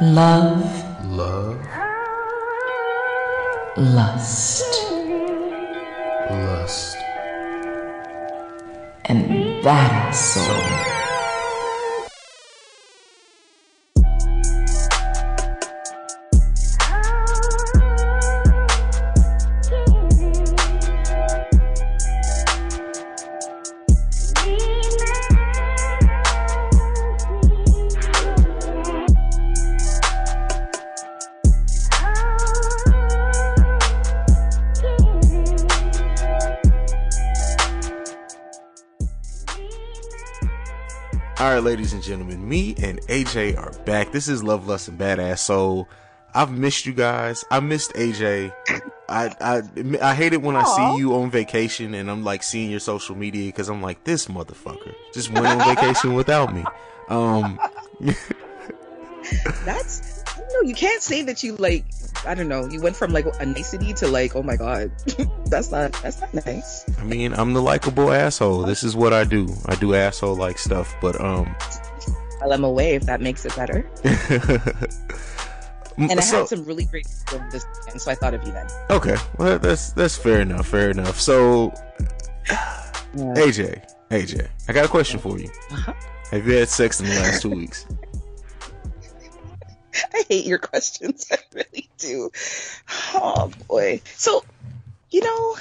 Love, Love, lust, lust, and that is soul. Ladies and gentlemen, me and AJ are back. This is Love, Lust, and Badass Soul. I've missed you guys. I missed AJ. I I I hate it when I see you on vacation and I'm like seeing your social media because I'm like this motherfucker just went on vacation without me. Um, That's I don't know. You can't say that you like. I don't know. You went from like a nicety to like, oh my god, that's not that's not nice. I mean, I'm the likable asshole. This is what I do. I do asshole like stuff, but um, I'll them away if that makes it better. And I so- had some really great people this weekend, so I thought of you then. Okay, well that's that's fair enough. Fair enough. So, Yeah. AJ, AJ, I got a question for you. Uh-huh. Have you had sex in the last two weeks? I hate your questions. I really do. Oh boy. So, you know,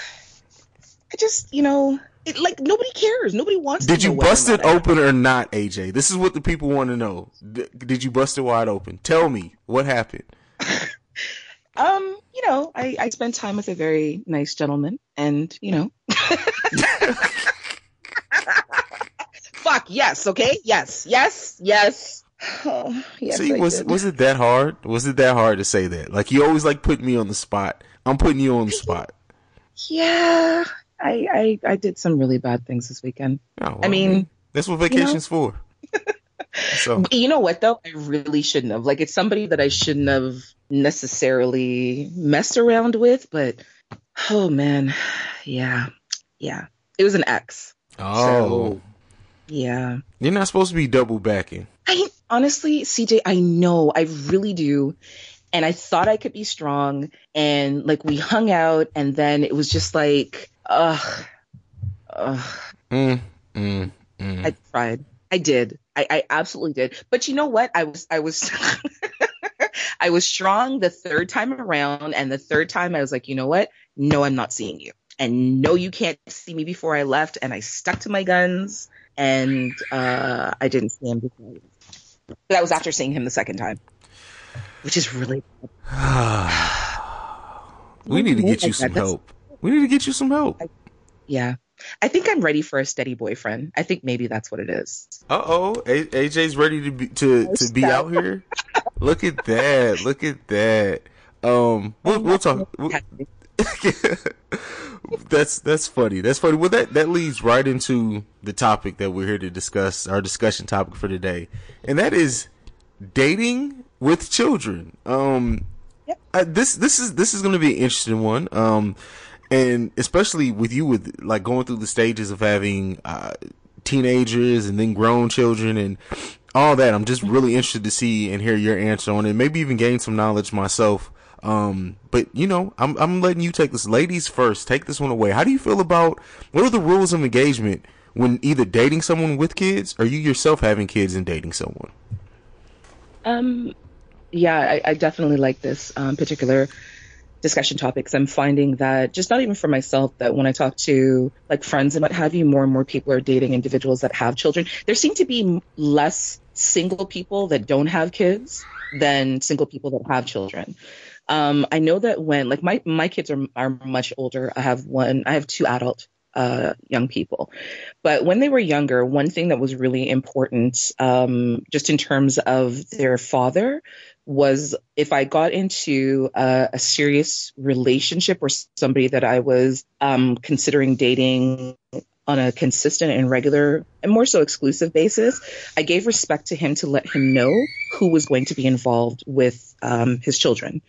I just, you know, it, like nobody cares. Nobody wants. Did you bust it open or not, AJ? This is what the people want to know. D- did you bust it wide open? Tell me what happened. Um, you know, I I spent time with a very nice gentleman, and you know. Fuck yes, okay, yes, yes, yes. Oh, yes, See, I was did. was it that hard? Was it that hard to say that? Like you always like putting me on the spot. I'm putting you on the spot. Yeah, I, I I did some really bad things this weekend. Oh, well, I mean, that's what vacation's for. So you know what though? I really shouldn't have. Like, it's somebody that I shouldn't have necessarily messed around with. But oh man, yeah, yeah, it was an ex. oh, Yeah. you're not supposed to be double backing. I honestly, CJ, I know, I really do. And I thought I could be strong. And like we hung out, and then it was just like, ugh, ugh. Mm, mm, mm. I tried. I did. I, I absolutely did. But you know what? I was, I was, I was strong the third time around. And the third time I was like, you know what? No, I'm not seeing you. And no, you can't see me before I left. And I stuck to my guns and, uh, I didn't see him before. But that was after seeing him the second time, which is really, we need to get you some help. We need to get you some help. yeah. I think I'm ready for a steady boyfriend. I think maybe that's what it is. Uh oh, AJ's ready to be to to be out here. Look at that! Look at that! Um, we'll, we'll talk. we'll- that's that's funny. That's funny. Well, that that leads right into the topic that we're here to discuss. Our discussion topic for today, and that is dating with children. Um, Yep. uh, this this is this is going to be an interesting one. Um, and especially with you with like going through the stages of having uh, teenagers and then grown children and all that. I'm just really interested to see and hear your answer on it. Maybe even gain some knowledge myself. Um, but you know, I'm I'm letting you take this. Ladies first, take this one away. How do you feel about what are the rules of engagement when either dating someone with kids or you yourself having kids and dating someone? Um, yeah, I, I definitely like this um, particular discussion topics, I'm finding that just not even for myself, that when I talk to like friends and what have you, more and more people are dating individuals that have children. There seem to be less single people that don't have kids than single people that have children. Um, I know that when like my my kids are are much older. I have one. I have two adult uh, young people. But when they were younger, one thing that was really important, um, just in terms of their father, was if I got into a, a serious relationship or somebody that I was um, considering dating on a consistent and regular and more so exclusive basis, I gave respect to him to let him know who was going to be involved with um, his children.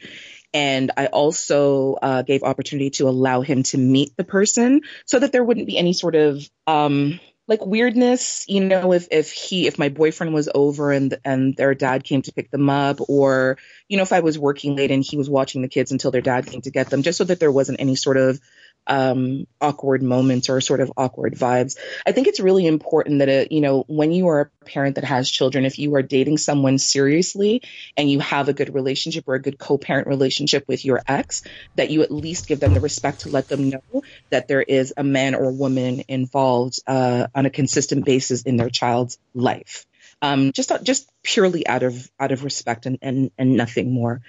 And I also uh, gave opportunity to allow him to meet the person so that there wouldn't be any sort of um, like weirdness, you know, if if he if my boyfriend was over and and their dad came to pick them up or you know, if I was working late and he was watching the kids until their dad came to get them just so that there wasn't any sort of um, awkward moments or sort of awkward vibes. I think it's really important that, it, you know, when you are a parent that has children, if you are dating someone seriously and you have a good relationship or a good co parent relationship with your ex, that you at least give them the respect to let them know that there is a man or a woman involved uh, on a consistent basis in their child's life. Um, just just purely out of out of respect and, and, and nothing more.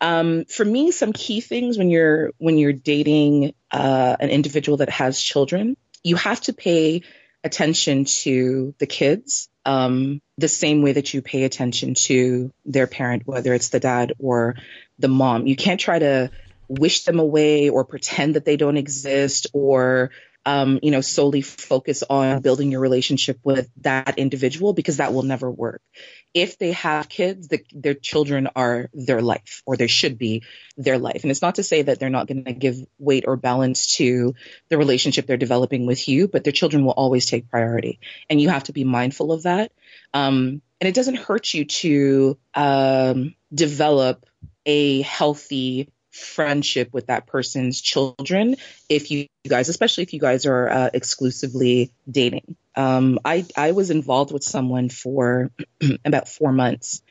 Um, for me, some key things when you're when you're dating uh, an individual that has children, you have to pay attention to the kids um, the same way that you pay attention to their parent, whether it's the dad or the mom. You can't try to wish them away or pretend that they don't exist or um, you know, solely focus on building your relationship with that individual because that will never work. If they have kids, the, their children are their life or they should be their life. And it's not to say that they're not going to give weight or balance to the relationship they're developing with you, but their children will always take priority. And you have to be mindful of that. Um, and it doesn't hurt you to um, develop a healthy friendship with that person's children if you guys, especially if you guys are uh, exclusively dating. Um, I I was involved with someone for about four months,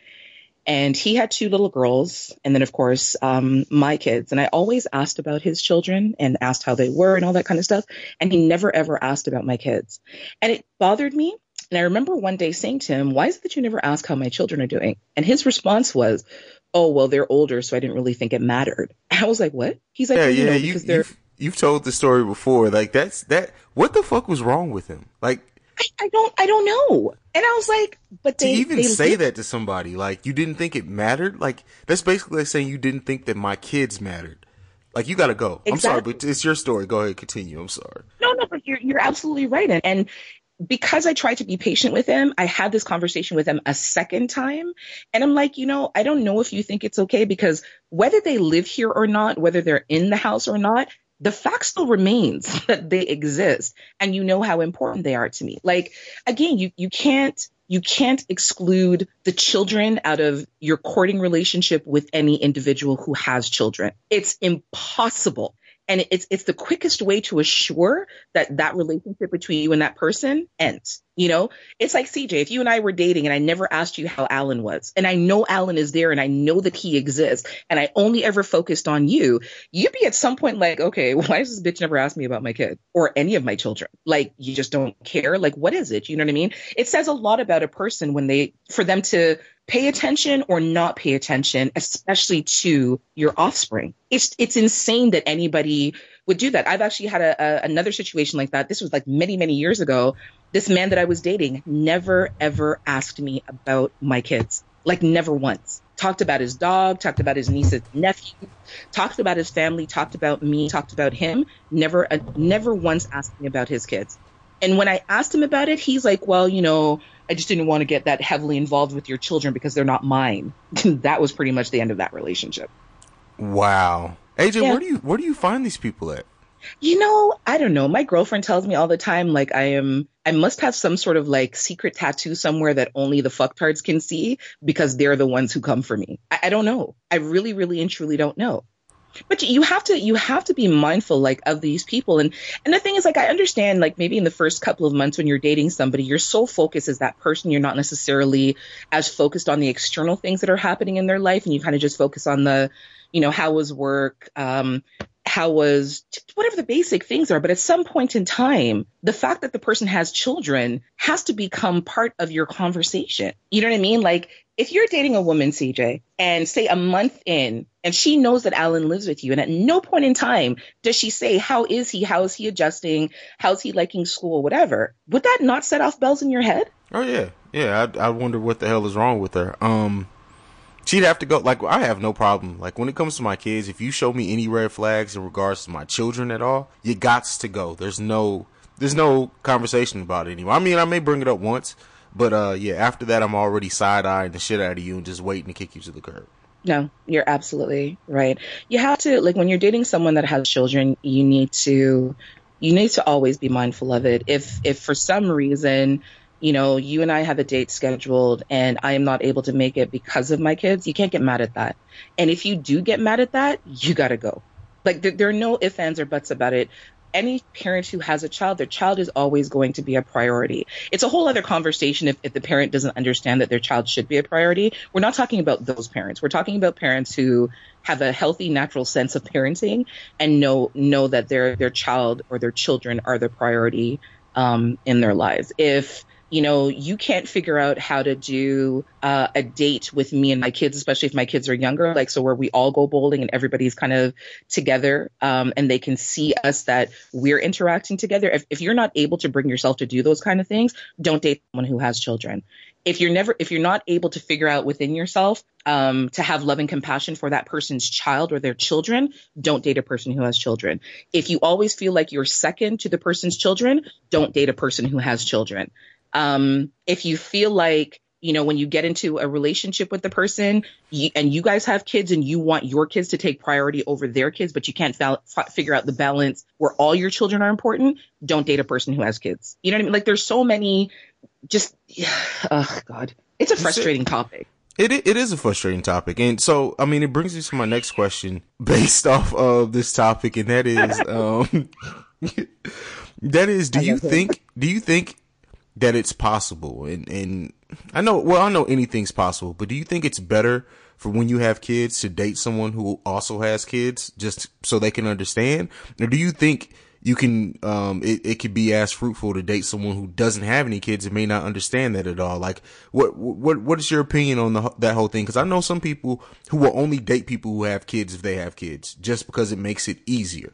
and he had two little girls, and then of course um, my kids. And I always asked about his children and asked how they were and all that kind of stuff. And he never ever asked about my kids, and it bothered me. And I remember one day saying to him, "Why is it that you never ask how my children are doing?" And his response was, oh well they're older so i didn't really think it mattered. I was like what? He's like yeah, well, you yeah, know, you, because they're you've, you've told the story before. Like that's that what the fuck was wrong with him? Like I, I don't i don't know. And i was like but they to even they say live- that to somebody like you didn't think it mattered? Like that's basically like saying you didn't think that my kids mattered. Like you gotta go. I'm sorry but it's your story. Go ahead continue. I'm sorry. No no but you're, you're absolutely right. And, and because I tried to be patient with him, I had this conversation with him a second time. And I'm like, you know, I don't know if you think it's okay because whether they live here or not, whether they're in the house or not, the fact still remains that they exist and you know how important they are to me. Like again, you you can't you can't exclude the children out of your courting relationship with any individual who has children. It's impossible. And it's it's the quickest way to assure that that relationship between you and that person ends. You know, it's like CJ, if you and I were dating and I never asked you how Alan was, and I know Alan is there and I know that he exists, and I only ever focused on you, you'd be at some point like, okay, why does this bitch never ask me about my kid or any of my children? Like, you just don't care? Like, what is it? You know what I mean? It says a lot about a person when they, for them to pay attention or not pay attention, especially to your offspring. It's, it's insane that anybody would do that. I've actually had a, a, another situation like that. This was like many, many years ago. This man that I was dating never, ever asked me about my kids. Like, never once. Talked about his dog, talked about his niece's nephew, talked about his family, talked about me, talked about him. Never, uh, never once asked me about his kids. And when I asked him about it, he's like, well, you know, I just didn't want to get that heavily involved with your children because they're not mine. that was pretty much the end of that relationship. wow aj Yeah. where do you where do you find these people at You know, I don't know. My girlfriend tells me all the time, like I am, I must have some sort of like secret tattoo somewhere that only the fucktards can see because they're the ones who come for me. I, I don't know. I really, really and truly don't know. But you have to, you have to be mindful like of these people. And, and the thing is like, I understand like maybe in the first couple of months when you're dating somebody, you're so focused as that person. You're not necessarily as focused on the external things that are happening in their life. And you kind of just focus on the, you know, how was work? Um, how was whatever the basic things are. But at some point in time, the fact that the person has children has to become part of your conversation. You know what I mean? Like if you're dating a woman, CJ, and say a month in, and she knows that Alan lives with you, and at no point in time does she say, How is he? How is he adjusting? How's he liking school? Whatever. Would that not set off bells in your head? Oh yeah, yeah. I I wonder what the hell is wrong with her. Um, she'd have to go. Like I have no problem. Like when it comes to my kids, if you show me any red flags in regards to my children at all, you gots to go. There's no there's no conversation about it anymore. I mean, I may bring it up once, but uh, yeah. After that, I'm already side eyeing the shit out of you and just waiting to kick you to the curb. No, you're absolutely right. You have to like when you're dating someone that has children, you need to you need to always be mindful of it. If if for some reason, you know, you and I have a date scheduled and I am not able to make it because of my kids, you can't get mad at that. And if you do get mad at that, you got to go. Like there, there are no ifs, ands, or buts about it any parent who has a child, their child is always going to be a priority. It's a whole other conversation if, if the parent doesn't understand that their child should be a priority. We're not talking about those parents. We're talking about parents who have a healthy, natural sense of parenting and know know that their their child or their children are the priority um, in their lives. If you know, you can't figure out how to do uh, a date with me and my kids, especially if my kids are younger, like so where we all go bowling and everybody's kind of together um, and they can see us that we're interacting together. If, if you're not able to bring yourself to do those kind of things, don't date someone who has children. If you're never, if you're not able to figure out within yourself um, to have love and compassion for that person's child or their children, don't date a person who has children. If you always feel like you're second to the person's children, don't date a person who has children. Um, if you feel like, you know, when you get into a relationship with the person you, and you guys have kids and you want your kids to take priority over their kids, but you can't fa- f- figure out the balance where all your children are important, don't date a person who has kids. You know what I mean? Like there's so many just, oh God, it's a frustrating topic. It it is a frustrating topic, and so I mean, it brings me to my next question based off of this topic, and that is, um, that is, do you think, do you think that it's possible. And, and I know, well, I know anything's possible, but do you think it's better for when you have kids to date someone who also has kids just so they can understand? Or do you think you can, um, it, it could be as fruitful to date someone who doesn't have any kids and may not understand that at all? Like, what, what, what is your opinion on the, that whole thing? Cause I know some people who will only date people who have kids if they have kids just because it makes it easier.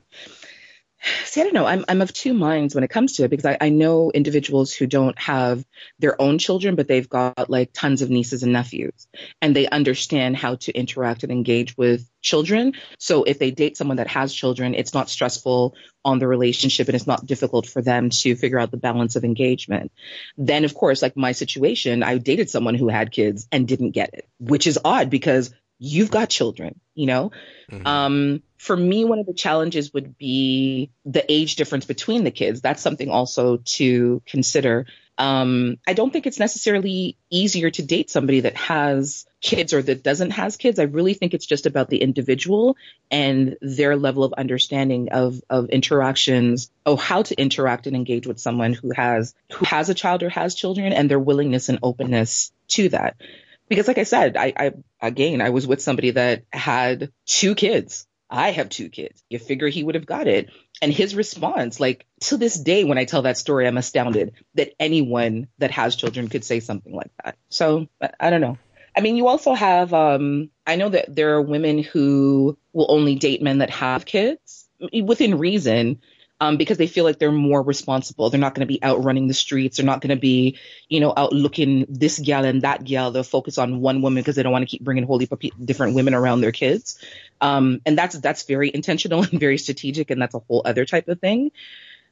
See, I don't know. I'm I'm of two minds when it comes to it because I, I know individuals who don't have their own children, but they've got like tons of nieces and nephews, and they understand how to interact and engage with children. So if they date someone that has children, it's not stressful on the relationship and it's not difficult for them to figure out the balance of engagement. Then, of course, like my situation, I dated someone who had kids and didn't get it, which is odd because you've got children, you know? Mm-hmm. Um, for me, one of the challenges would be the age difference between the kids. That's something also to consider. Um, I don't think it's necessarily easier to date somebody that has kids or that doesn't has kids. I really think it's just about the individual and their level of understanding of of interactions, oh, how to interact and engage with someone who has who has a child or has children, and their willingness and openness to that. Because, like I said, I, I again, I was with somebody that had two kids I have two kids. You figure he would have got it. And his response, like to this day, when I tell that story, I'm astounded that anyone that has children could say something like that. So I don't know. I mean, you also have, um, I know that there are women who will only date men that have kids within reason um, because they feel like they're more responsible. They're not going to be out running the streets. They're not going to be, you know, out looking this gal and that gal. They'll focus on one woman because they don't want to keep bringing of different women around their kids. Um, and that's that's very intentional and very strategic, and that's a whole other type of thing.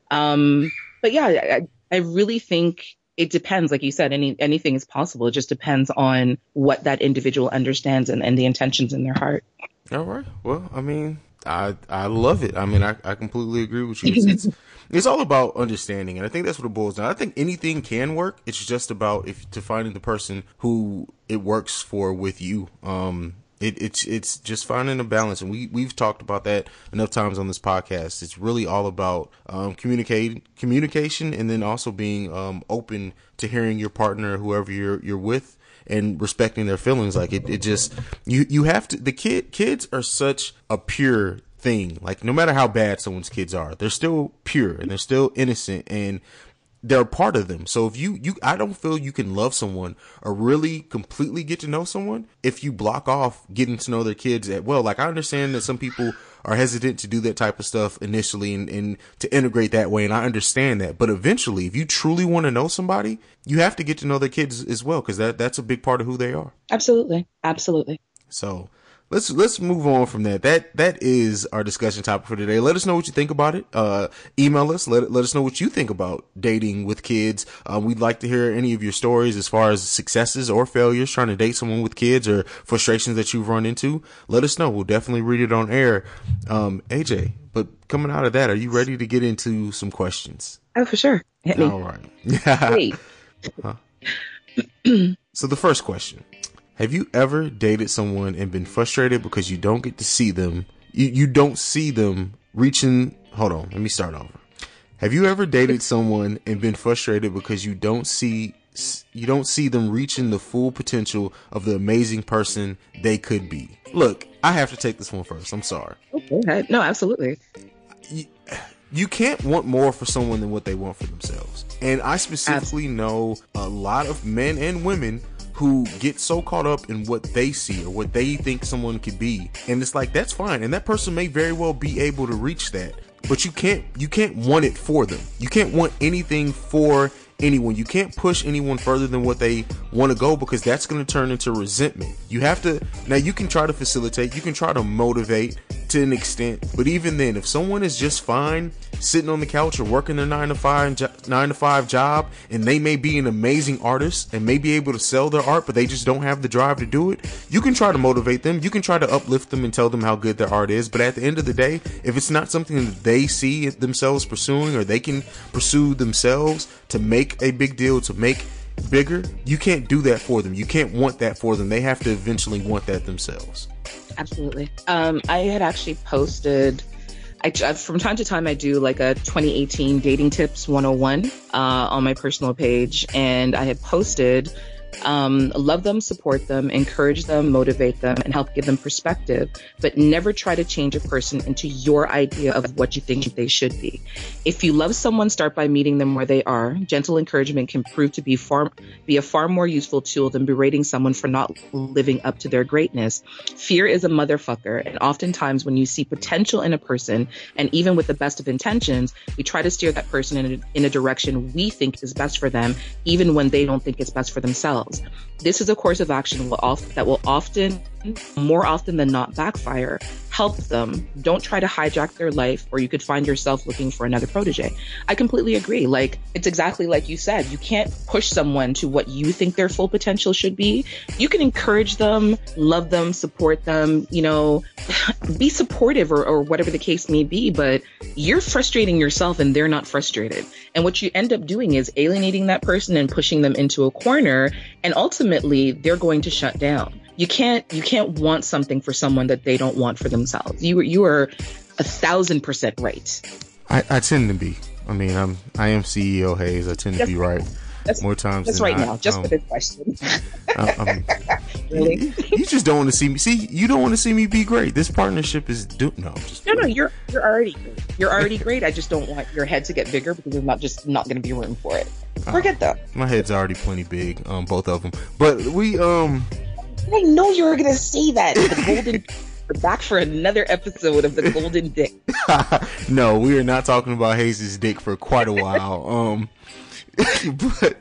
Um, but yeah, I, I really think it depends. Like you said, any anything is possible. It just depends on what that individual understands and, and the intentions in their heart. All right. Well, I mean, I I love it. I mean, I, I completely agree with you. It's, it's, it's all about understanding, and I think that's what it boils down. I think anything can work. It's just about if to finding the person who it works for with you. Um, it, it's it's just finding a balance, and we we've talked about that enough times on this podcast. It's really all about um, communicate communication, and then also being um, open to hearing your partner, whoever you're you're with, and respecting their feelings. Like it, it just you you have to. The kid kids are such a pure thing. Like no matter how bad someone's kids are, they're still pure and they're still innocent and they're part of them. So if you, you, I don't feel you can love someone or really completely get to know someone if you block off getting to know their kids at well. Like I understand that some people are hesitant to do that type of stuff initially and, and to integrate that way. And I understand that. But eventually, if you truly want to know somebody, you have to get to know their kids as well because that, that's a big part of who they are. Absolutely. Absolutely. So let's let's move on from that. That that is our discussion topic for today. Let us know what you think about it. Uh, email us. Let let us know what you think about dating with kids. Uh, we'd like to hear any of your stories as far as successes or failures trying to date someone with kids or frustrations that you've run into. Let us know. We'll definitely read it on air. Um, AJ, but coming out of that, are you ready to get into some questions? Oh, for sure. Hit me. All right. Wait. So the first question. Have you ever dated someone and been frustrated because you don't get to see them? You, you don't see them reaching. Hold on. Let me start over. Have you ever dated someone and been frustrated because you don't see you don't see them reaching the full potential of the amazing person they could be? Look, I have to take this one first. I'm sorry. Okay. No, absolutely. You, you can't want more for someone than what they want for themselves. And I specifically know a lot of men and women who get so caught up in what they see or what they think someone could be. And it's like that's fine. And that person may very well be able to reach that. But you can't you can't want it for them. You can't want anything for anyone. You can't push anyone further than what they want to go because that's going to turn into resentment. You have to now you can try to facilitate, you can try to motivate to an extent, but even then if someone is just fine sitting on the couch or working their 9 to 5 9 to 5 job and they may be an amazing artist and may be able to sell their art but they just don't have the drive to do it, you can try to motivate them, you can try to uplift them and tell them how good their art is, but at the end of the day, if it's not something that they see themselves pursuing or they can pursue themselves to make a big deal to make bigger, you can't do that for them. You can't want that for them. They have to eventually want that themselves. Absolutely. Um, I had actually posted. I, from time to time, I do like a 2018 dating tips 101 uh, on my personal page, and I had posted um, love them, support them, encourage them, motivate them, and help give them perspective, but never try to change a person into your idea of what you think they should be. If you love someone, start by meeting them where they are. Gentle encouragement can prove to be far be a far more useful tool than berating someone for not living up to their greatness. Fear is a motherfucker, and oftentimes when you see potential in a person, and even with the best of intentions, we try to steer that person in a, in a direction we think is best for them, even when they don't think it's best for themselves themselves. This is a course of action that will often, more often than not, backfire. Help them. Don't try to hijack their life, or you could find yourself looking for another protege. I completely agree. Like, it's exactly like you said. You can't push someone to what you think their full potential should be. You can encourage them, love them, support them, you know, be supportive or, or whatever the case may be, but you're frustrating yourself and they're not frustrated. And what you end up doing is alienating that person and pushing them into a corner and ultimately they're going to shut down. You can't you can't want something for someone that they don't want for themselves. You you are a thousand percent right. I, I tend to be. I mean, I'm I am CEO Hayes. I tend to be right. That's, more times. That's right now, just um, for this question. I, really? You, you, just don't want to see me. See, you don't want to see me be great. This partnership is do no. No, no. You're you're already you're already great. I just don't want your head to get bigger because there's not just not going to be room for it. Forget uh, that. My head's already plenty big. Um, both of them. But we um. I know you were going to say that. The golden. We're back for another episode of the Golden Dick. no, we are not talking about Hayes's dick for quite a while. Um, but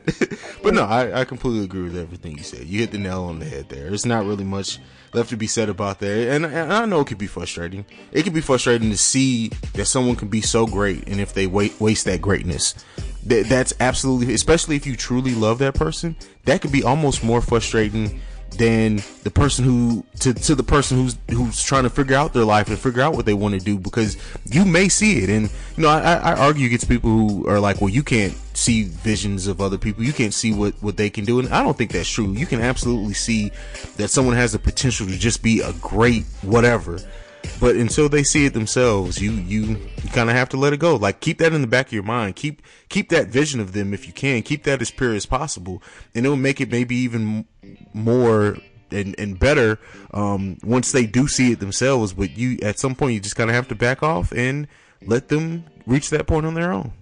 but no, I, I completely agree with everything you said. You hit the nail on the head there. There's not really much left to be said about that. And, and I know it can be frustrating. It can be frustrating to see that someone can be so great, and if they wait, waste that greatness, that, that's absolutely, especially if you truly love that person, that could be almost more frustrating than the person who to, to the person who's who's trying to figure out their life and figure out what they want to do because you may see it. And you know I, I argue against people who are like well you can't see visions of other people. You can't see what what they can do. And I don't think that's true. You can absolutely see that someone has the potential to just be a great whatever but until they see it themselves, you you, you kind of have to let it go. Like keep that in the back of your mind. Keep keep that vision of them if you can. Keep that as pure as possible, and it'll make it maybe even more and, and better um, once they do see it themselves. But you at some point you just kind of have to back off and let them reach that point on their own.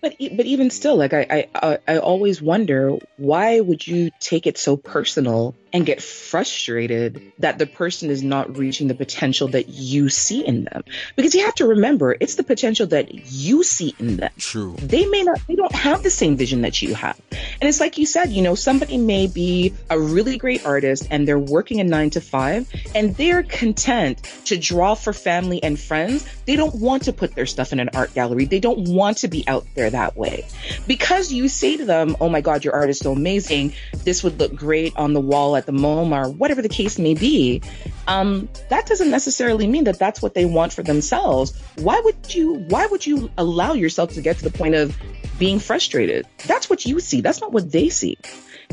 But but even still, like I I I always wonder why would you take it so personal and get frustrated that the person is not reaching the potential that you see in them. Because you have to remember, it's the potential that you see in them. True. They may not, they don't have the same vision that you have. And it's like you said, you know, somebody may be a really great artist and they're working a nine to five and they're content to draw for family and friends. They don't want to put their stuff in an art gallery. They don't want to be out there that way. Because you say to them, Oh my God, your art is so amazing. This would look great on the wall at the MoMA or whatever the case may be. Um, that doesn't necessarily mean that that's what they want for themselves. Why would you, why would you allow yourself to get to the point of being frustrated? That's what you see. That's not what they see.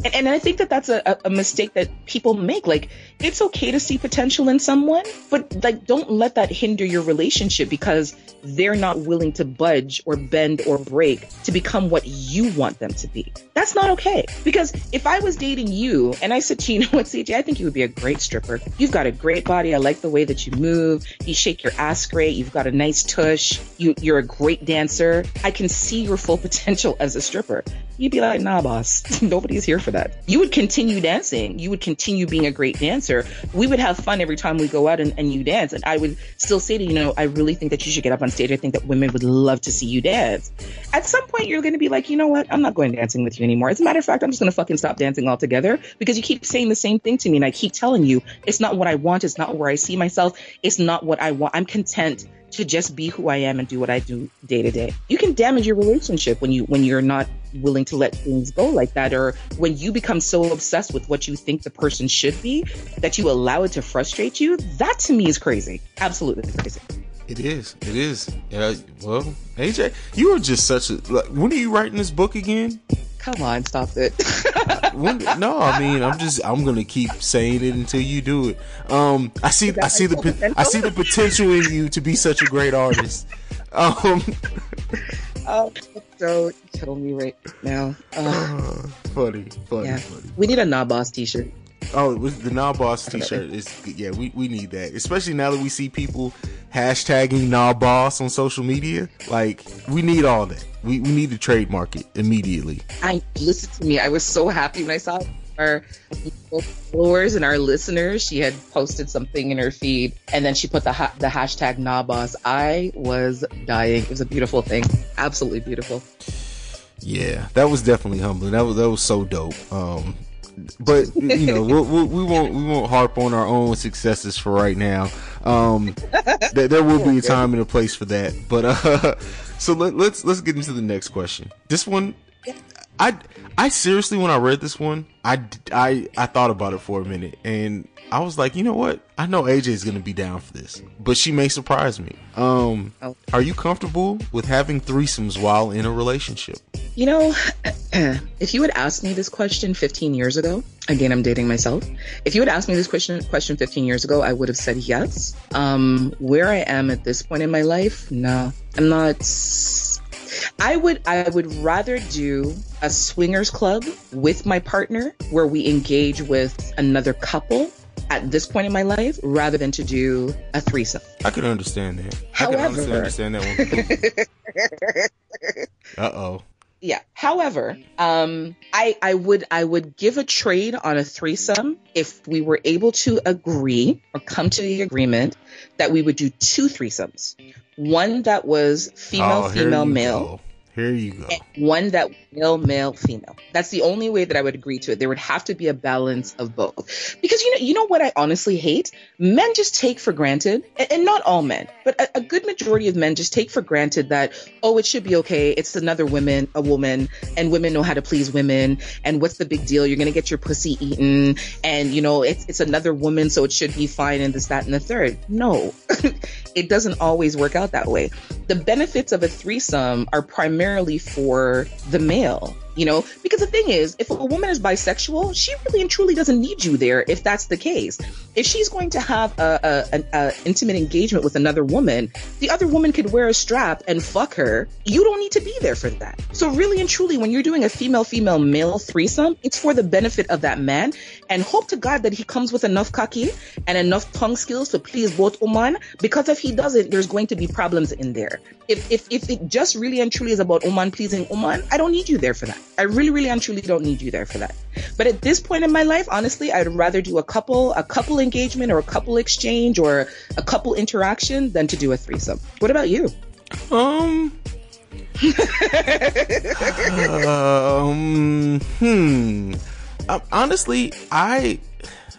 And, and I think that that's a, a mistake that people make. Like, it's okay to see potential in someone, but like, don't let that hinder your relationship because they're not willing to budge or bend or break to become what you want them to be. That's not okay. Because if I was dating you and I said to you, you know what, CJ, I think you would be a great stripper. You've got a great body. I like the way that you move. You shake your ass great. You've got a nice tush. You, you're a great dancer. I can see your full potential as a stripper. You'd be like, nah, boss, nobody's here for that. You would continue dancing. You would continue being a great dancer. We would have fun every time we go out and, and you dance. And I would still say to you, know, I really think that you should get up on stage. I think that women would love to see you dance. At some point, you're going to be like, you know what? I'm not going dancing with you anymore. As a matter of fact, I'm just going to fucking stop dancing altogether because you keep saying the same thing to me. And I keep telling you, it's not what I want. It's not where I see myself. It's not what I want. I'm content to just be who I am and do what I do day to day. You can damage your relationship when you when you're not willing to let things go like that or when you become so obsessed with what you think the person should be that you allow it to frustrate you. That to me is crazy. Absolutely crazy. It is. It is. Yeah. Well, AJ, you are just such a. Like, when are you writing this book again? Come on, stop it. when, no, I mean, I'm just. I'm gonna keep saying it until you do it. Um, I see. I see the. po- I see the potential in you to be such a great artist. Um, Oh, so kill me right now. Uh, funny, funny, yeah, funny. we need a nah boss t-shirt. Oh, it was the Nah Boss T-shirt is yeah. We we need that, especially now that we see people hashtagging Nah Boss on social media. Like we need all that. We we need to trademark it immediately. I listen to me. I was so happy when I saw our followers and our listeners. She had posted something in her feed, and then she put the ha- the hashtag Nah Boss. I was dying. It was a beautiful thing. Absolutely beautiful. Yeah, that was definitely humbling. That was that was so dope. Um, but you know, we'll, we'll, we won't we won't harp on our own successes for right now. Um, there, there will be a time and a place for that. But uh, so let, let's let's get into the next question. This one, I I seriously when I read this one, I I I thought about it for a minute and I was like, you know what? I know AJ is gonna be down for this, but she may surprise me. Um, Oh. are you comfortable with having threesomes while in a relationship? You know, if you had asked me this question 15 years ago, again, I'm dating myself. If you had asked me this question question 15 years ago, I would have said yes. Um, where I am at this point in my life, no, I'm not. I would I would rather do a swingers club with my partner where we engage with another couple at this point in my life rather than to do a threesome. I could understand that. I could honestly However- understand that one. uh oh. Yeah. However, um, I I would I would give a trade on a threesome if we were able to agree or come to the agreement that we would do two threesomes. One that was female, oh, female, male, go. Here you go. one that male, male, female. That's the only way that I would agree to it. There would have to be a balance of both. Because you know, you know what I honestly hate? Men just take for granted, and, and not all men, but a, a good majority of men just take for granted that, oh, it should be okay. It's another woman, a woman, and women know how to please women. And what's the big deal? You're gonna get your pussy eaten, and you know, it's it's another woman, so it should be fine, and this, that, and the third. No, it doesn't always work out that way. The benefits of a threesome are primarily for the male, you know, because the thing is, if a woman is bisexual, she really and truly doesn't need you there if that's the case. If she's going to have a, a, an a intimate engagement with another woman, the other woman could wear a strap and fuck her. You don't need to be there for that. So really and truly, when you're doing a female, female, male threesome, it's for the benefit of that man and hope to God that he comes with enough cocky and enough tongue skills to please both women because if he doesn't, there's going to be problems in there. if, if if it just really and truly is about Oman pleasing Oman, I don't need you there for that. I really, really and truly don't need you there for that. But at this point in my life, honestly, I'd rather do a couple a couple engagement or a couple exchange or a couple interaction than to do a threesome. What about you? Um. um. Hmm. Um, honestly, I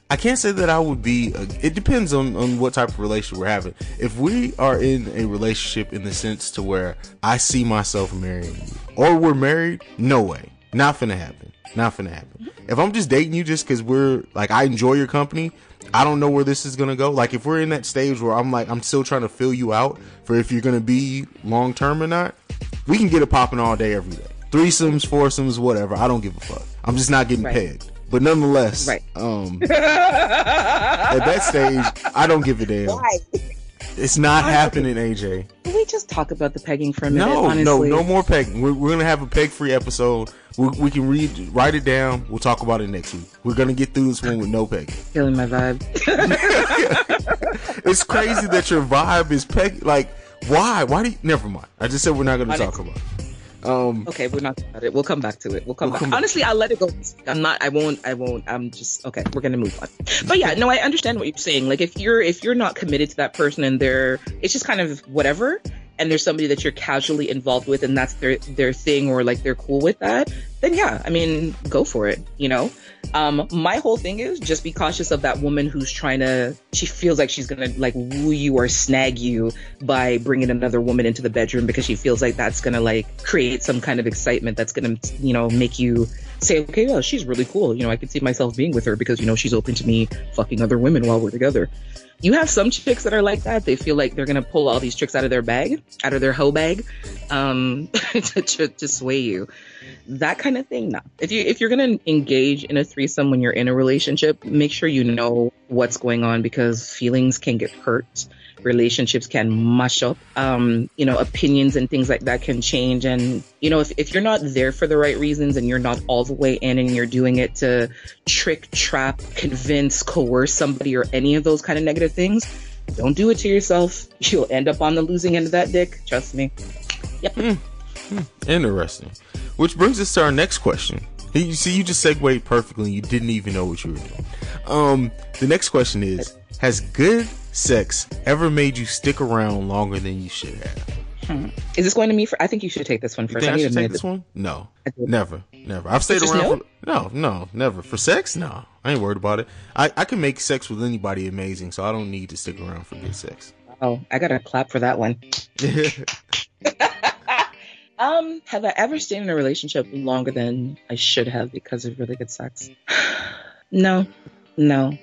I can't say that I would be. A, it depends on on what type of relationship we're having. If we are in a relationship in the sense to where I see myself marrying you, or we're married, no way, not finna happen. Not finna happen. Mm-hmm. If I'm just dating you just because we're like I enjoy your company, I don't know where this is gonna go. Like if we're in that stage where I'm like I'm still trying to fill you out for if you're gonna be long term or not, we can get it popping all day every day. Threesomes, foursomes, whatever. I don't give a fuck. I'm just not getting Right. pegged. But nonetheless, Right. um, at that stage, I don't give a damn. Why? It's not Why? happening, AJ. Can we just talk about the pegging for a minute? No, honestly? no, no more pegging. We're, we're gonna have a peg-free episode. We, we can read, write it down. We'll talk about it next week. We're gonna get through this one with no pegging. Feeling my vibe. It's crazy that your vibe is peg. Like, why? Why do you? Never mind. I just said we're not gonna talk about. It. Um, Okay, we're not about it. We'll come back to it. We'll come We'll back. come back. Honestly, I'll let it go. I'm not. I won't. I won't. I'm just okay. We're gonna move on. But yeah, no, I understand what you're saying. Like if you're if you're not committed to that person and they're it's just kind of whatever, and there's somebody that you're casually involved with and that's their their thing or like they're cool with that, then yeah, I mean, go for it. You know. Um, my whole thing is just be cautious of that woman who's trying to. She feels like she's gonna like woo you or snag you by bringing another woman into the bedroom because she feels like that's gonna like create some kind of excitement that's gonna you know make you say okay well she's really cool. You know i could see myself being with her because you know she's open to me fucking other women while we're together. You have some chicks that are like that. They feel like they're gonna pull all these tricks out of their bag out of their hoe bag um to, to, to sway you that kind of thing no. If you if you're gonna engage in a threesome when you're in a relationship make sure you know what's going on because feelings can get hurt. Relationships can mush up. Um you know opinions and things like that can change. And you know if, if you're not there for the right reasons and you're not all the way in and you're doing it to trick trap convince coerce somebody or any of those kind of negative things don't do it to yourself. You'll end up on the losing end of that dick. Trust me. Yep Interesting. Which brings us to our next question. You see, you just segued perfectly. You didn't even know what you were doing. Um, the next question is: Has good sex ever made you stick around longer than you should have? is this going to me for i think you should take this one first. You think I need should take this one? No, never, never. I've stayed around. no? For, no, no, never. For sex, no. I ain't worried about it. I, I can make sex with anybody amazing, so I don't need to stick around for good sex. oh i gotta clap for that one Um, have I ever stayed in a relationship longer than I should have because of really good sex? no, no.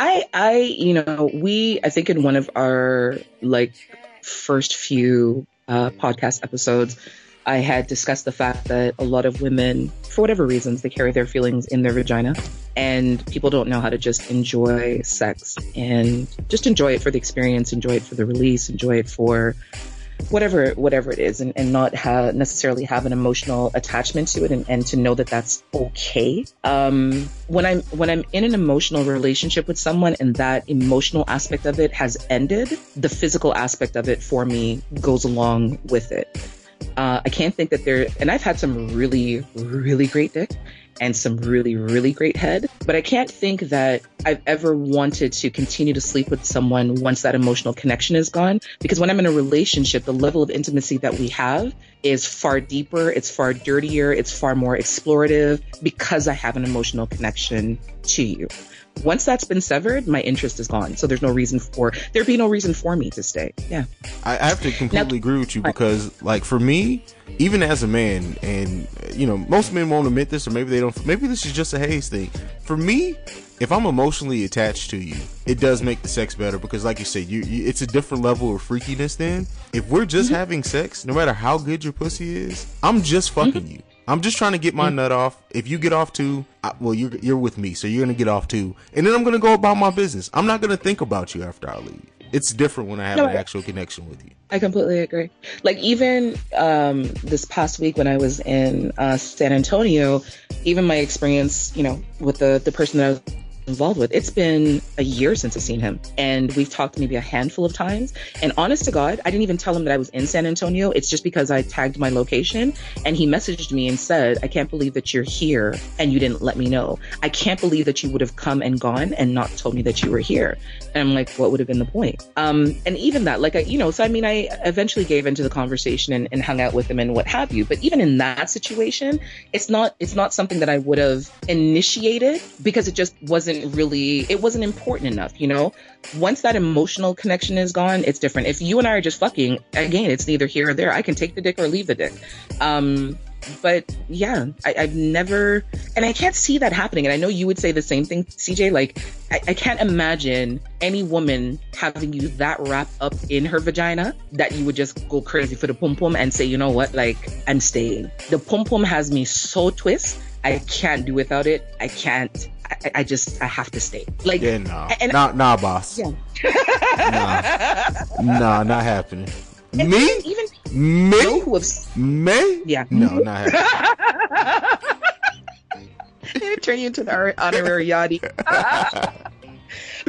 I, I, you know, we, I think in one of our like first few uh, podcast episodes, I had discussed the fact that a lot of women, for whatever reasons, they carry their feelings in their vagina, and people don't know how to just enjoy sex and just enjoy it for the experience, enjoy it for the release, enjoy it for whatever whatever it is and, and not ha- necessarily have an emotional attachment to it and, and to know that that's okay. Um when i'm when i'm in an emotional relationship with someone and that emotional aspect of it has ended the physical aspect of it for me goes along with it. Uh, I can't think that there, and I've had some really, really great dick and some really, really great head, but I can't think that I've ever wanted to continue to sleep with someone once that emotional connection is gone. Because when I'm in a relationship, the level of intimacy that we have is far deeper, it's far dirtier, it's far more explorative because I have an emotional connection to you. Once that's been severed, my interest is gone. So there's no reason for, there'd be no reason for me to stay. Yeah. I, I have to completely agree with you because, like, for me, even as a man, and you know, most men won't admit this, or maybe they don't. Maybe this is just a Hayes thing. For me, if I'm emotionally attached to you, it does make the sex better because, like you said, you, you it's a different level of freakiness. Then, if we're just mm-hmm. having sex, no matter how good your pussy is, I'm just fucking mm-hmm. you. I'm just trying to get my nut off. If you get off too, I, well, you're you're with me, so you're gonna get off too, and then I'm gonna go about my business. I'm not gonna think about you after I leave. It's different when I have No, an actual connection with you. I completely agree. Like even um, this past week when I was in uh, San Antonio, even my experience, you know, with the the person that I was involved with. It's been a year since I've seen him, and we've talked maybe a handful of times. And honest to God, I didn't even tell him that I was in San Antonio. It's just because I tagged my location, and he messaged me and said, "I can't believe that you're here and you didn't let me know. I can't believe that you would have come and gone and not told me that you were here." And I'm like, "What would have been the point?" Um, and even that, like, I, you know, so I mean, I eventually gave into the conversation and, and hung out with him and what have you. But even in that situation, it's not it's not something that I would have initiated because it just wasn't really it wasn't important enough, you know? Once that emotional connection is gone, it's different. If you and I are just fucking, again, it's neither here or there. I can take the dick or leave the dick. Um but yeah, I, have never, and I can't see that happening. And I know you would say the same thing, CJ. Like, I, I, can't imagine any woman having you that wrapped up in her vagina that you would just go crazy for the pum pum and say, you know what, like, I'm staying. The pum pum has me so twist. I can't do without it. I can't. I, I just, I have to stay. Like, yeah, nah, and, nah, nah, boss. Yeah. nah, nah, not happening. And Me? Even, even me? Who have, me? Yeah. No, not happening. turn you into the honorary yachty.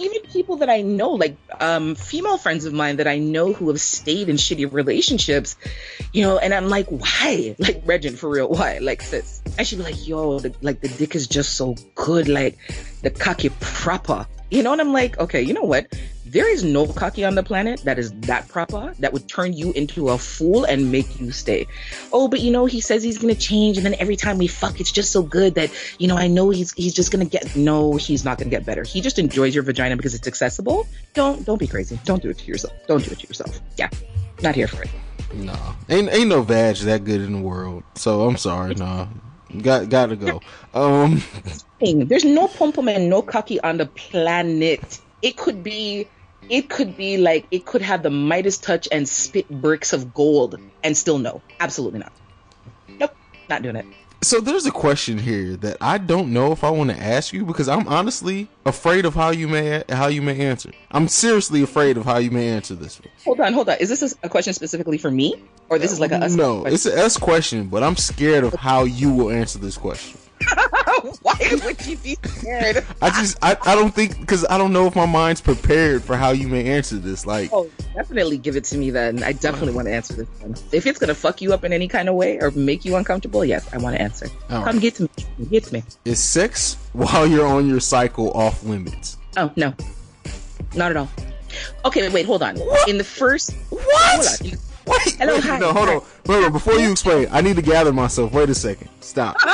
even people that I know, like um, female friends of mine that I know who have stayed in shitty relationships, you know, and I'm like, why? Like Regin, for real, why? Like sis, I should be like, yo, the, like the dick is just so good, like the cocky proper, you know, and I'm like, okay, you know what? There is no cocky on the planet that is that proper that would turn you into a fool and make you stay. Oh, but you know, he says he's gonna change, and then every time we fuck, it's just so good that you know I know he's he's just gonna get. No, he's not gonna get better. He just enjoys your vagina because it's accessible. Don't don't be crazy. Don't do it to yourself. Don't do it to yourself. Yeah, not here for it. No, ain't ain't no vag that good in the world. So I'm sorry. No, got gotta go. Um, there's no pom pom and no cocky on the planet. It could be it could be like it could have the Midas touch and spit bricks of gold and still no. Absolutely not. Nope, not doing it. So there's a question here that I don't know if I want to ask you because I'm honestly afraid of how you may how you may answer. I'm seriously afraid of how you may answer this. one. Hold on, hold on. Is this a question specifically for me, or this is like a us no? Question? It's an us question, but I'm scared of how you will answer this question. Why would you be scared? I just I, I don't think because I don't know if my mind's prepared for how you may answer this. Like, oh, definitely give it to me. Then I definitely want to answer this one. If it's gonna fuck you up in any kind of way or make you uncomfortable, yes, I want to answer. All Come right. get to me. Get to me. Is sex while you're on your cycle off limits? Oh no, not at all. Okay, wait, hold on. What? In the first, what? Wait, Hello, wait, hi, no, hold on. Wait, wait, before you explain, I need to gather myself. Wait a second. Stop.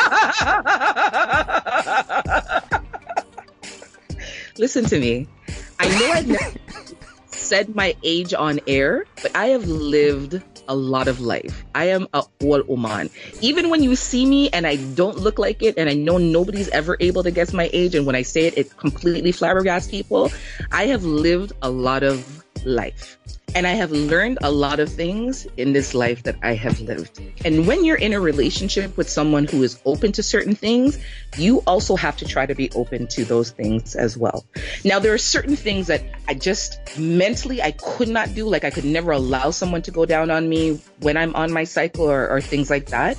Listen to me. I know I've never said my age on air, but I have lived a lot of life. I am a all woman. Even when you see me and I don't look like it, and I know nobody's ever able to guess my age, and when I say it, it completely flabbergasts people. I have lived a lot of life. And I have learned a lot of things in this life that I have lived. And when you're in a relationship with someone who is open to certain things, you also have to try to be open to those things as well. Now, there are certain things that I just mentally I could not do. Like I could never allow someone to go down on me when I'm on my cycle or, or things like that.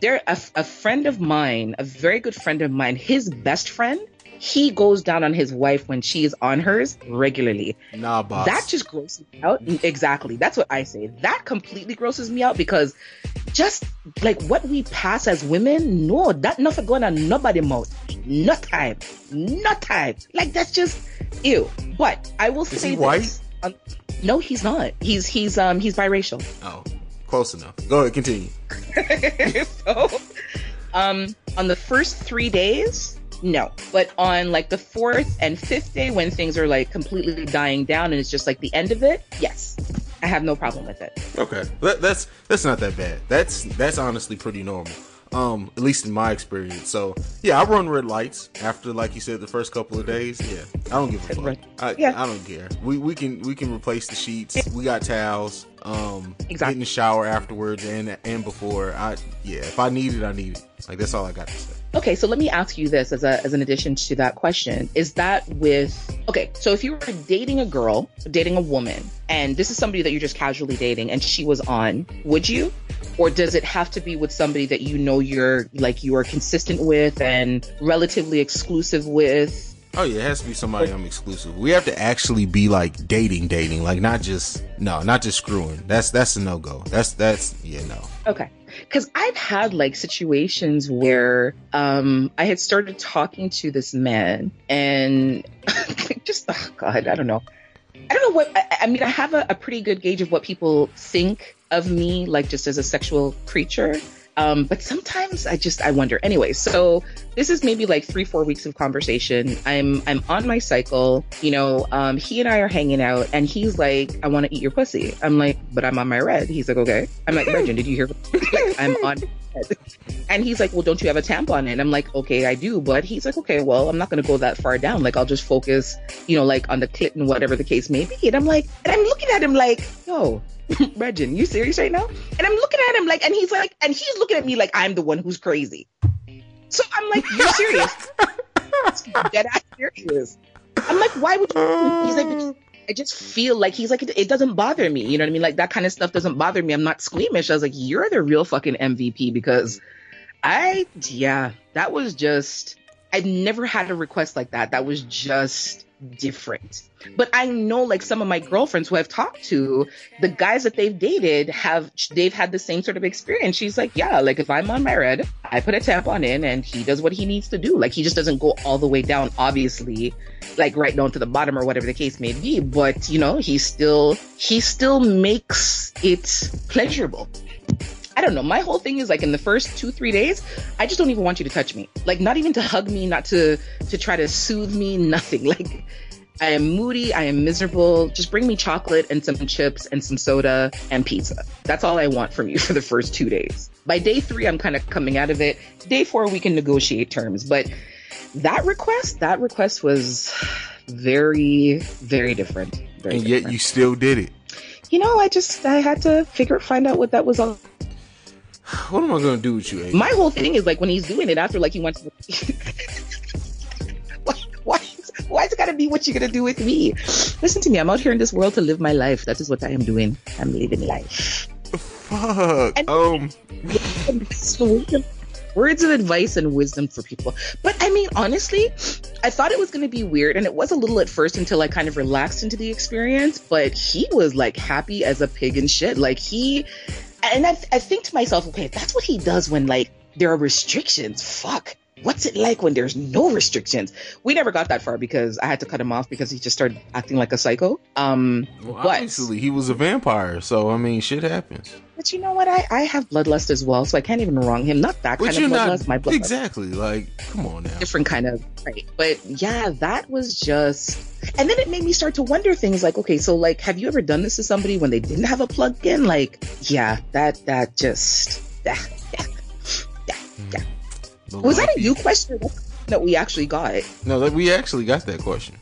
There, a, a friend of mine, a very good friend of mine, his best friend he goes down on his wife when she is on hers regularly. Nah, boss. That just grosses me out. Exactly. That's what I say. That completely grosses me out because just like what we pass as women, no, that nothing going on nobody mouth. No time. No time. Like that's just ew. But I will is say he white? Um, no, he's not. He's he's um he's biracial. Oh, close enough. Go ahead, continue. so, um, on the first three days, no. But on like the fourth and fifth day when things are like completely dying down and it's just like the end of it, yes. I have no problem with it. Okay. That, that's that's not that bad. That's that's honestly pretty normal. Um, at least in my experience. So yeah, I run red lights after, like you said, the first couple of days. Yeah, I don't give a fuck. I, yeah. I don't care. We we can we can replace the sheets. We got towels. Um, exactly. get in the shower afterwards and and before. I yeah, if I need it, I need it. Like that's all I got to say. Okay, so let me ask you this as a as an addition to that question. Is that with okay, so if you were dating a girl, dating a woman, and this is somebody that you're just casually dating and she was on, would you? Or does it have to be with somebody that you know you're like you are consistent with and relatively exclusive with? Oh yeah, it has to be somebody I'm exclusive. We have to actually be like dating, dating, like not just no, not just screwing. That's that's a no go. That's that's yeah no. Okay. Cause I've had like situations where um I had started talking to this man and just oh God, I don't know. I don't know what I, I mean, I have a, a pretty good gauge of what people think of me, like just as a sexual creature. Um, but sometimes I just I wonder. Anyway, so this is maybe like three four weeks of conversation. I'm I'm on my cycle. You know, um, he and I are hanging out, and he's like, "I want to eat your pussy." I'm like, "But I'm on my red." He's like, "Okay." I'm like, "Regin, did you hear?" like, I'm on. Red. And he's like, "Well, don't you have a tampon?" And I'm like, "Okay, I do." But he's like, "Okay, well, I'm not going to go that far down. Like, I'll just focus, you know, like on the clit and whatever the case may be." And I'm like, and I'm looking at him like, "Yo." Regin, you serious right now? And I'm looking at him like, and he's like, and he's looking at me like I'm the one who's crazy. So I'm like, you're serious? Dead ass serious. I'm like, why would you? He's like, mm. I just feel like he's like, it, it, doesn't bother me. You know what I mean? Like that kind of stuff doesn't bother me. I'm not squeamish. I was like, you're the real fucking MVP because I, yeah, that was just, I've never had a request like that. That was just different. But I know like some of my girlfriends who I've talked to, the guys that they've dated have they've had the same sort of experience. She's like, yeah, like if I'm on my red, I put a tampon in and he does what he needs to do. Like he just doesn't go all the way down, obviously, like right down to the bottom or whatever the case may be. But you know, he still he still makes it pleasurable. I don't know. My whole thing is like in the first two, three days, I just don't even want you to touch me. Like not even to hug me, not to to try to soothe me, nothing. Like I am moody, I am miserable. Just bring me chocolate and some chips and some soda and pizza. That's all I want from you for the first two days. By day three, I'm kind of coming out of it. Day four, we can negotiate terms. But that request, that request was very, very different. Very and yet different. you still did it. You know, I just I had to figure find out what that was all what am I gonna do with you? Aiden? My whole thing is like when he's doing it after, like he wants. To... why? Why? Why's it gotta be what you're gonna do with me? Listen to me. I'm out here in this world to live my life. That is what I am doing. I'm living life. Fuck. And, um. Words of advice and wisdom for people. But I mean, honestly, I thought it was going to be weird, and it was a little at first until I kind of relaxed into the experience. But he was like happy as a pig and shit. Like he and I, I think to myself, okay, that's what he does when like there are restrictions. Fuck. What's it like when there's no restrictions? We never got that far because I had to cut him off because he just started acting like a psycho. Um, well, but, obviously he was a vampire, so I mean, shit happens. But you know what? I, I have bloodlust as well, so I can't even wrong him. Not that but kind of bloodlust. Not, my bloodlust. Exactly. Like, come on now. Different kind of right. But yeah, that was just. And then it made me start to wonder things like, okay, so like, have you ever done this to somebody when they didn't have a plug in? Like, yeah, that that just. Yeah, yeah, yeah, yeah. Was that a you question that we actually got? No, that we actually got that question.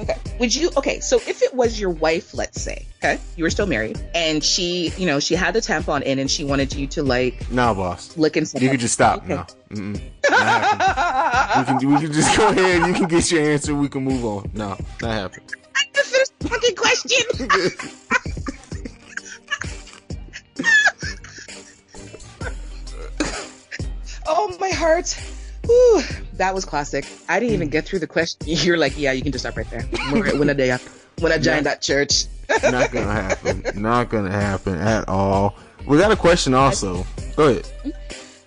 Okay. Would you okay, so if it was your wife, let's say, okay, you were still married, and she, you know, she had the tampon in and she wanted you to like Nah boss. Lick and You could just stop. Okay. No. Mm-mm. we can we can just go ahead, you can get your answer, we can move on. No, not happening. I just finished the fucking question. oh my heart. Whew, that was classic. I didn't even get through the question. You're like, yeah, you can just stop right there. When a day up, when I joined that church. not gonna happen. Not gonna happen at all. We got a question also. Go ahead.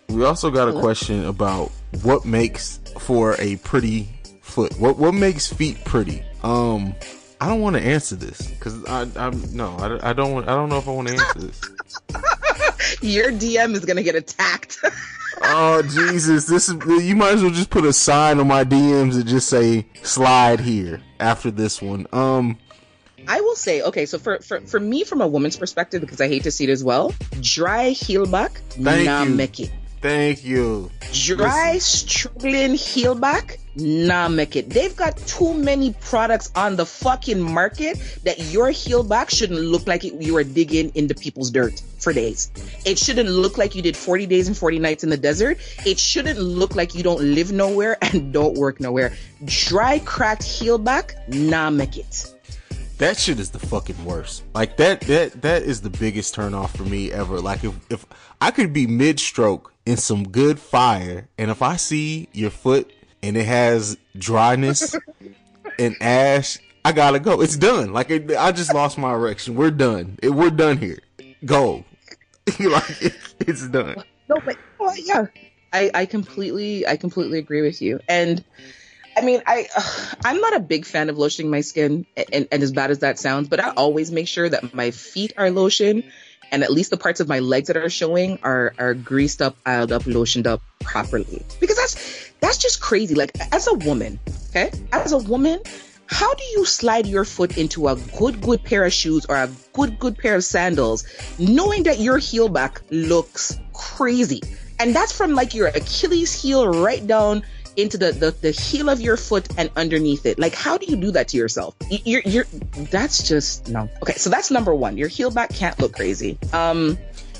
We also got a question about what makes for a pretty foot. What what makes feet pretty? Um, I don't want to answer this because I I'm no I, I don't I don't know if I want to answer this. Your DM is gonna get attacked oh Jesus! This is you might as well just put a sign on my DMs and just say "slide here" after this one. Um, I will say, okay, so for for, for me, from a woman's perspective, because I hate to see it as well, dry heel back, Thank nah, you. make it. Thank you. Dry, struggling heel back, nah, make it. They've got too many products on the fucking market that your heel back shouldn't look like you were digging into people's dirt for days. It shouldn't look like you did 40 days and 40 nights in the desert. It shouldn't look like you don't live nowhere and don't work nowhere. Dry, cracked heel back, nah, make it. That shit is the fucking worst. Like that that that is the biggest turn off for me ever. Like if if I could be mid stroke in some good fire and if I see your foot and it has dryness and ash, I gotta go. It's done. Like it, I just lost my erection. We're done. It, we're done here. Go. like it, it's done. No, but well, yeah, I, I completely, I completely agree with you. And I mean, I, uh, I'm not a big fan of lotioning my skin, and, and as bad as that sounds, but I always make sure that my feet are lotioned, and at least the parts of my legs that are showing are are greased up, oiled up, lotioned up properly. Because that's that's just crazy. Like as a woman, okay, as a woman, how do you slide your foot into a good, good pair of shoes or a good, good pair of sandals, knowing that your heel back looks crazy? And that's from like your Achilles heel right down into the, the, the heel of your foot and underneath it. Like, how do you do that to yourself? You're, you're, that's just, no. Okay. So that's number one. Your heel back can't look crazy. Um,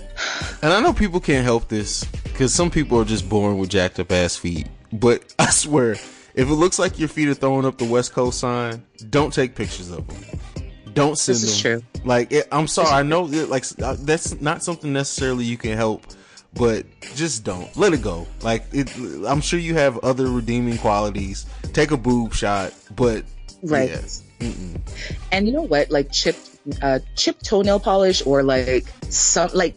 and I know people can't help this because some people are just born with jacked up ass feet. But I swear, if it looks like your feet are throwing up the West Coast sign, don't take pictures of them. Don't send this them. true. Like, it, I'm sorry, I know that, like uh, that's not something necessarily you can help, but just don't let it go. Like, it, I'm sure you have other redeeming qualities. Take a boob shot, but Right. yeah. And you know what? Like chipped, uh, chipped toenail polish or like some, like,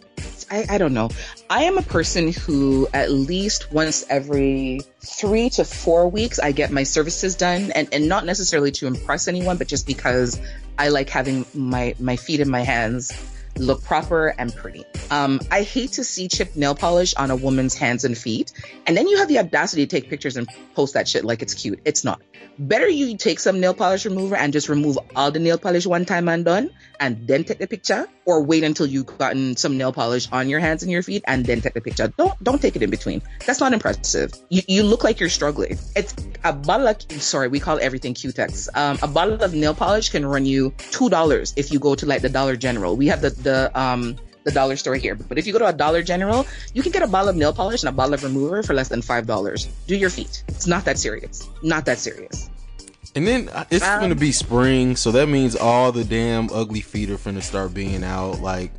I, I don't know. I am a person who at least once every three to four weeks, I get my services done and, and not necessarily to impress anyone, but just because I like having my, my feet in my hands look proper and pretty. Um, I hate to see chipped nail polish on a woman's hands and feet. And then you have the audacity to take pictures and post that shit like it's cute. It's not. Better you take some nail polish remover and just remove all the nail polish one time and done, and then take the picture, or wait until you've gotten some nail polish on your hands and your feet and then take the picture. Don't don't take it in between. That's not impressive. You, you look like you're struggling. It's a bottle of sorry, we call everything Cutex. Um, a bottle of nail polish can run you two dollars if you go to like the Dollar General. We have the the um the dollar store here. But if you go to a Dollar General, you can get a bottle of nail polish and a bottle of remover for less than five dollars. Do your feet. It's not that serious. Not that serious. And then uh, it's Um, gonna be spring, so that means all the damn ugly feet are finna start being out. Like,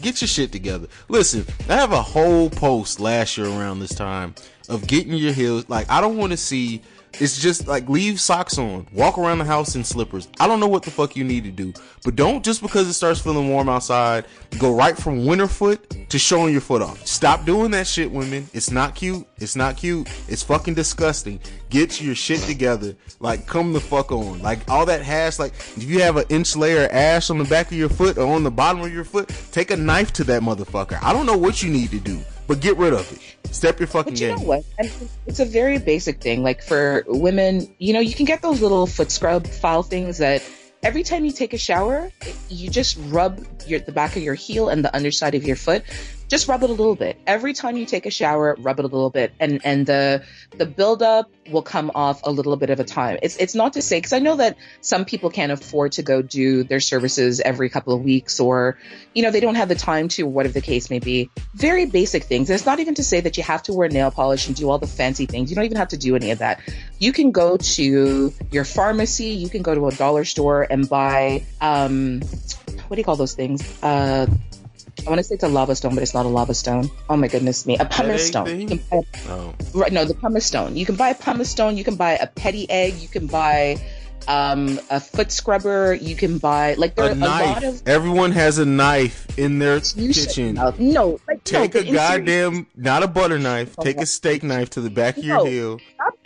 get your shit together. Listen, I have a whole post last year around this time of getting your heels. Like, I don't want to see. It's just like leave socks on, walk around the house in slippers. I don't know what the fuck you need to do, but don't just because it starts feeling warm outside, go right from winter foot to showing your foot off. Stop doing that shit, women. It's not cute. It's not cute. It's fucking disgusting. Get your shit together. Like, come the fuck on. Like, all that hash, like, if you have an inch layer of ash on the back of your foot or on the bottom of your foot, take a knife to that motherfucker. I don't know what you need to do, but get rid of it. Step your fucking But you game. know what? I mean, it's a very basic thing. Like for women, you know, you can get those little foot scrub file things that every time you take a shower, you just rub your the back of your heel and the underside of your foot. Just rub it a little bit. Every time you take a shower, rub it a little bit, and and the the buildup will come off a little bit of a time. It's it's not to say because I know that some people can't afford to go do their services every couple of weeks, or you know they don't have the time to, whatever the case may be. Very basic things. It's not even to say that you have to wear nail polish and do all the fancy things. You don't even have to do any of that. You can go to your pharmacy. You can go to a dollar store and buy um, what do you call those things? Uh, I want to say it's a lava stone, but it's not a lava stone. Oh my goodness me, a pumice stone. thing? Buy Oh. Right, no, the pumice stone. You can buy a pumice stone. You can buy a PedEgg. You can buy um, a foot scrubber. You can buy like there A are a lot knife. of. Everyone has a knife in their You kitchen. no, no, like, Take but a serious- goddamn, not a butter knife. Take a steak knife to the back of your No. heel.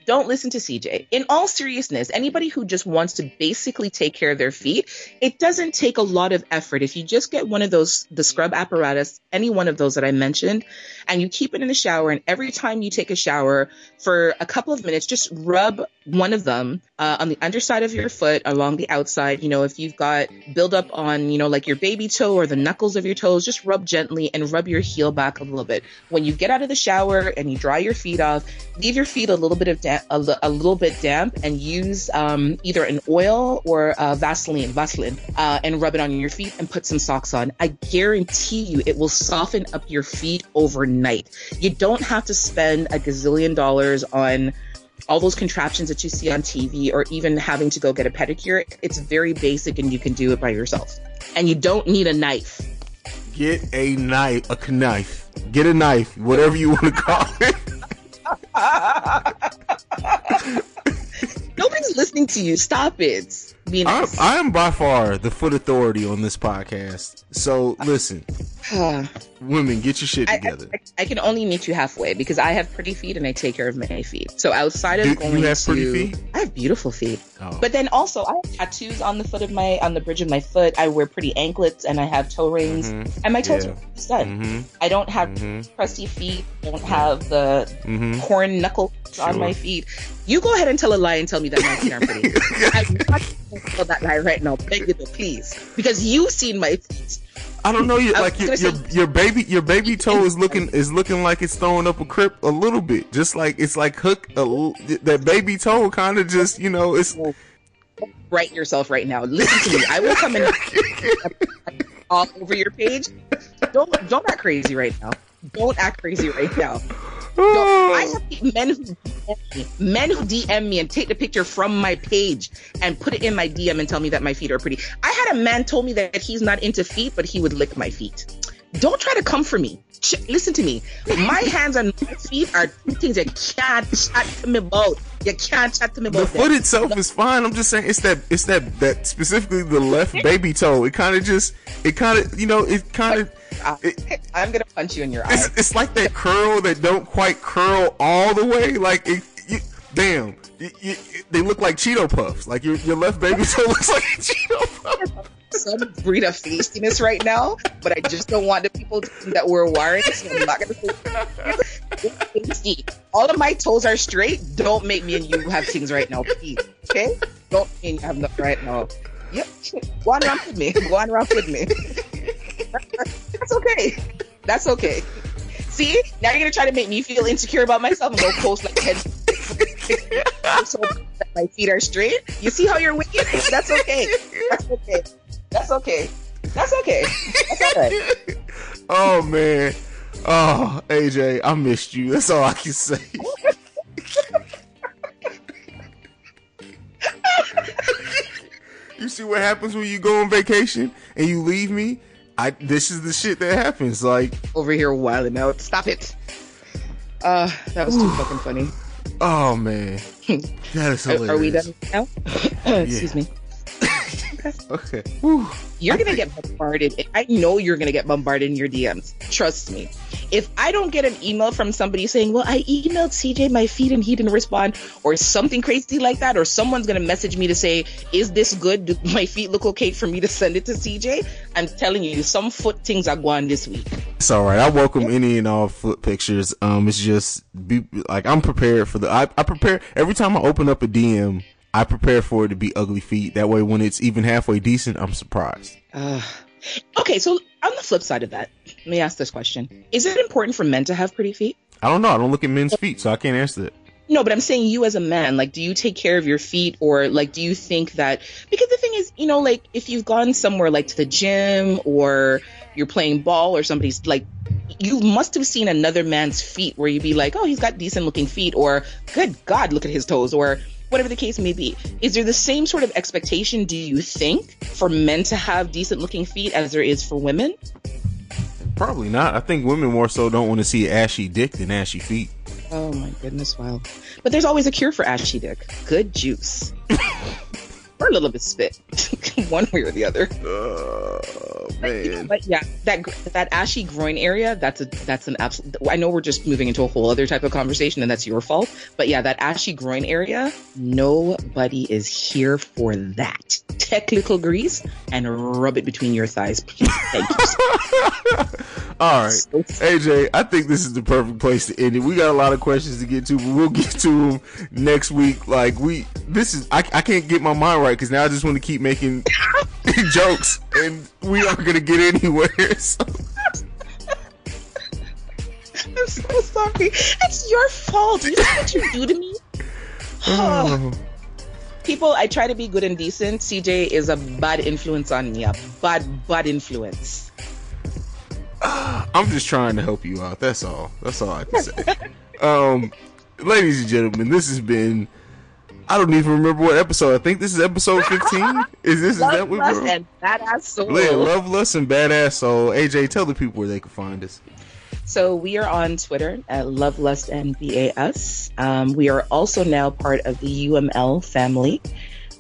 Don't listen to CJ. In all seriousness, anybody who just wants to basically take care of their feet, it doesn't take a lot of effort. If you just get one of those, the scrub apparatus, any one of those that I mentioned, and you keep it in the shower, and every time you take a shower for a couple of minutes, just rub one of them uh, on the underside of your foot, along the outside. You know, if you've got buildup on, you know, like your baby toe or the knuckles of your toes, just rub gently and rub your heel back a little bit. When you get out of the shower and you dry your feet off, leave your feet a little bit of damp, a, little bit damp, and use um, either an oil or uh, Vaseline, Vaseline, uh, and rub it on your feet and put some socks on. I guarantee you, it will soften up your feet overnight. You don't have to spend a gazillion dollars on all those contraptions that you see on TV or even having to go get a pedicure. It's very basic and you can do it by yourself. And you don't need a knife. Get a knife, a knife. Get a knife, whatever you want to call it. Nobody's listening to you. Stop it. I'm, I am by far the foot authority on this podcast. So listen, women, get your shit together. I, I can only meet you halfway because I have pretty feet and I take care of my feet. So outside of Do going you have to, pretty feet? I have beautiful feet. Oh. But then also I have tattoos on the foot of my on the bridge of my foot. I wear pretty anklets and I have toe rings Mhm. and my toes Yeah. are done. hmm I don't have hmm crusty feet. Don't have the corn knuckles on my feet. You go ahead and tell a lie and tell me that my feet aren't pretty. I'm not to tell that lie right now. Beg you to please, because you've seen my feet. I don't know. You like your, your your baby your baby toe is looking is looking like it's throwing up a crip a little bit. Just like it's like hook a, that baby toe kind of just you know it's Write yourself right now. Listen to me. I will come in all over your page. Don't don't act crazy right now. Don't act crazy right now. I have men who men who DM me and take the picture from my page and put it in my DM and tell me that my feet are pretty. I had a man told me that he's not into feet, but he would lick my feet. Don't try to come for me. Ch- listen to me. My hands and my feet are two things you can't chat to me about. You can't chat to me the about. foot them. itself is fine. I'm just saying it's that it's that that specifically the left baby toe. It kind of just it kind of you know it kind of uh, it, I'm gonna punch you in your eye. it's, it's like that curl that don't quite curl all the way. Like it, you, damn, you, you, they look like Cheeto puffs. Like your your left baby toe looks like a Cheeto puff. Some breed of feistiness right now, but I just don't want the people to think that we're wiring. So I'm not gonna say It's. All of my toes are straight. Don't make me and you have things right now, please. Okay? Don't make me have nothing right now. Yep. Go on ramp with me. Go on ramp with me. That's okay. That's okay. See, now you're gonna try to make me feel insecure about myself and go post like head so that my feet are straight. You see how you're wicked? That's okay. That's okay. That's okay. That's okay. That's right. Oh man, oh AJ, I missed you. That's all I can say. you see what happens when you go on vacation and you leave me? I this is the shit that happens. Like, Over here wilding out. Stop it. Uh, that was too fucking funny. oh man, that is hilarious. Are, are we done now? Excuse me. Okay. Whew. You're gonna get bombarded. I know you're gonna get bombarded in your DMs. Trust me. If I don't get an email from somebody saying, "Well, I emailed CJ my feed and he didn't respond," or something crazy like that, or someone's gonna message me to say, "Is this good? Do my feet look okay for me to send it to CJ?" I'm telling you, some foot things are going this week. It's all right. I welcome any and all foot pictures. Um, it's just be like I'm prepared for the. I, I prepare every time I open up a DM. I prepare for it to be ugly feet. That way, when it's even halfway decent, I'm surprised. Uh, okay, so on the flip side of that, let me ask this question: Is it important for men to have pretty feet? I don't know. I don't look at men's feet, so I can't answer that. No, but I'm saying you as a man, like, do you take care of your feet or like, do you think that, because the thing is, you know, like if you've gone somewhere like to the gym or you're playing ball or somebody's like, you must have seen another man's feet where you'd be like, oh, he's got decent looking feet or good God, look at his toes or whatever the case may be. Is there the same sort of expectation, do you think, for men to have decent looking feet as there is for women? Probably not. I think women more so don't want to see ashy dick than ashy feet. Oh my goodness, wow. But there's always a cure for ashy dick. Good juice. or a little bit spit. One way or the other. Oh man. But yeah, that that ashy groin area, that's a that's an absolute I know we're just moving into a whole other type of conversation and that's your fault. But yeah, that ashy groin area, nobody is here for that. Technical grease and rub it between your thighs, please. Thank you. All right. So- AJ, I think this is the perfect place to end it. We got a lot of questions to get to, but we'll get to them next week. Like we, this is I, I can't get my mind right because now I just want to keep making jokes, and we aren't gonna get anywhere. So, I'm so sorry. It's your fault. You know what you do to me? oh, People, I try to be good and decent. CJ is a bad influence on me. A bad, bad influence. I'm just trying to help you out. That's all. That's all I can say. um, ladies and gentlemen, this has been. I don't even remember what episode. I think this is episode 15. Is this is that Love what us we're and badass soul. Yeah, Love Lust and Badass Soul. AJ, tell the people where they can find us. So we are on Twitter at LoveLustNBAS. Um, we are also now part of the UML family.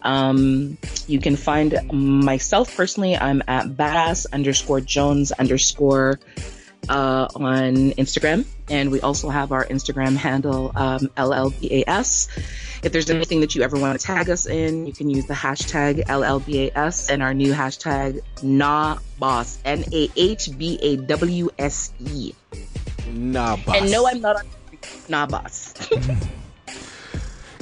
Um, you can find myself personally. I'm at badass underscore Jones underscore uh, on Instagram, and we also have our Instagram handle um, LLBAS. If there's anything that you ever want to tag us in, you can use the hashtag LLBAS and our new hashtag NAHBAWS, N A H B A W S E. Nah, boss. And no, I'm not on Boss.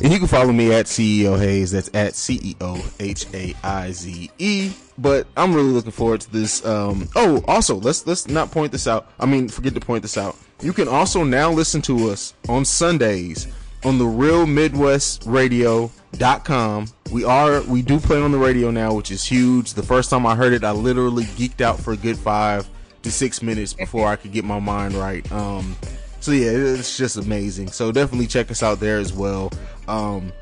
And you can follow me at CEO Hayes. That's at CEO H A I Z E. But I'm really looking forward to this. Um, oh, also, let's let's not point this out. I mean, forget to point this out. You can also now listen to us on Sundays on the Real Midwest Radio.com. We are we do play on the radio now, which is huge. The first time I heard it, I literally geeked out for a good five to six minutes before I could get my mind right. Um, so yeah, it's just amazing. So definitely check us out there as well. Um,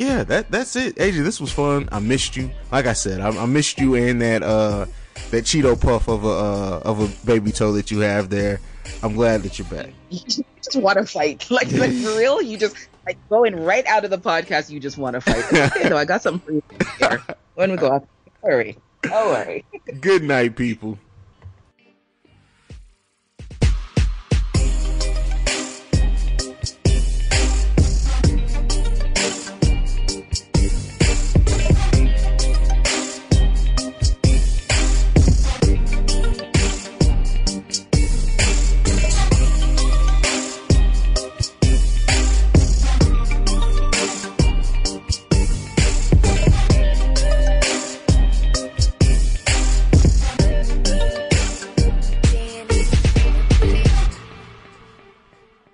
yeah, that that's it. AJ, this was fun. I missed you. Like I said, I, I missed you and that uh that Cheeto puff of a uh, of a baby toe that you have there. I'm glad that you're back. you just want to fight, like, like for real. You just like going right out of the podcast. You just want to fight. Okay, though, I got something for you here. When we go off, don't worry, don't worry. Good night, people.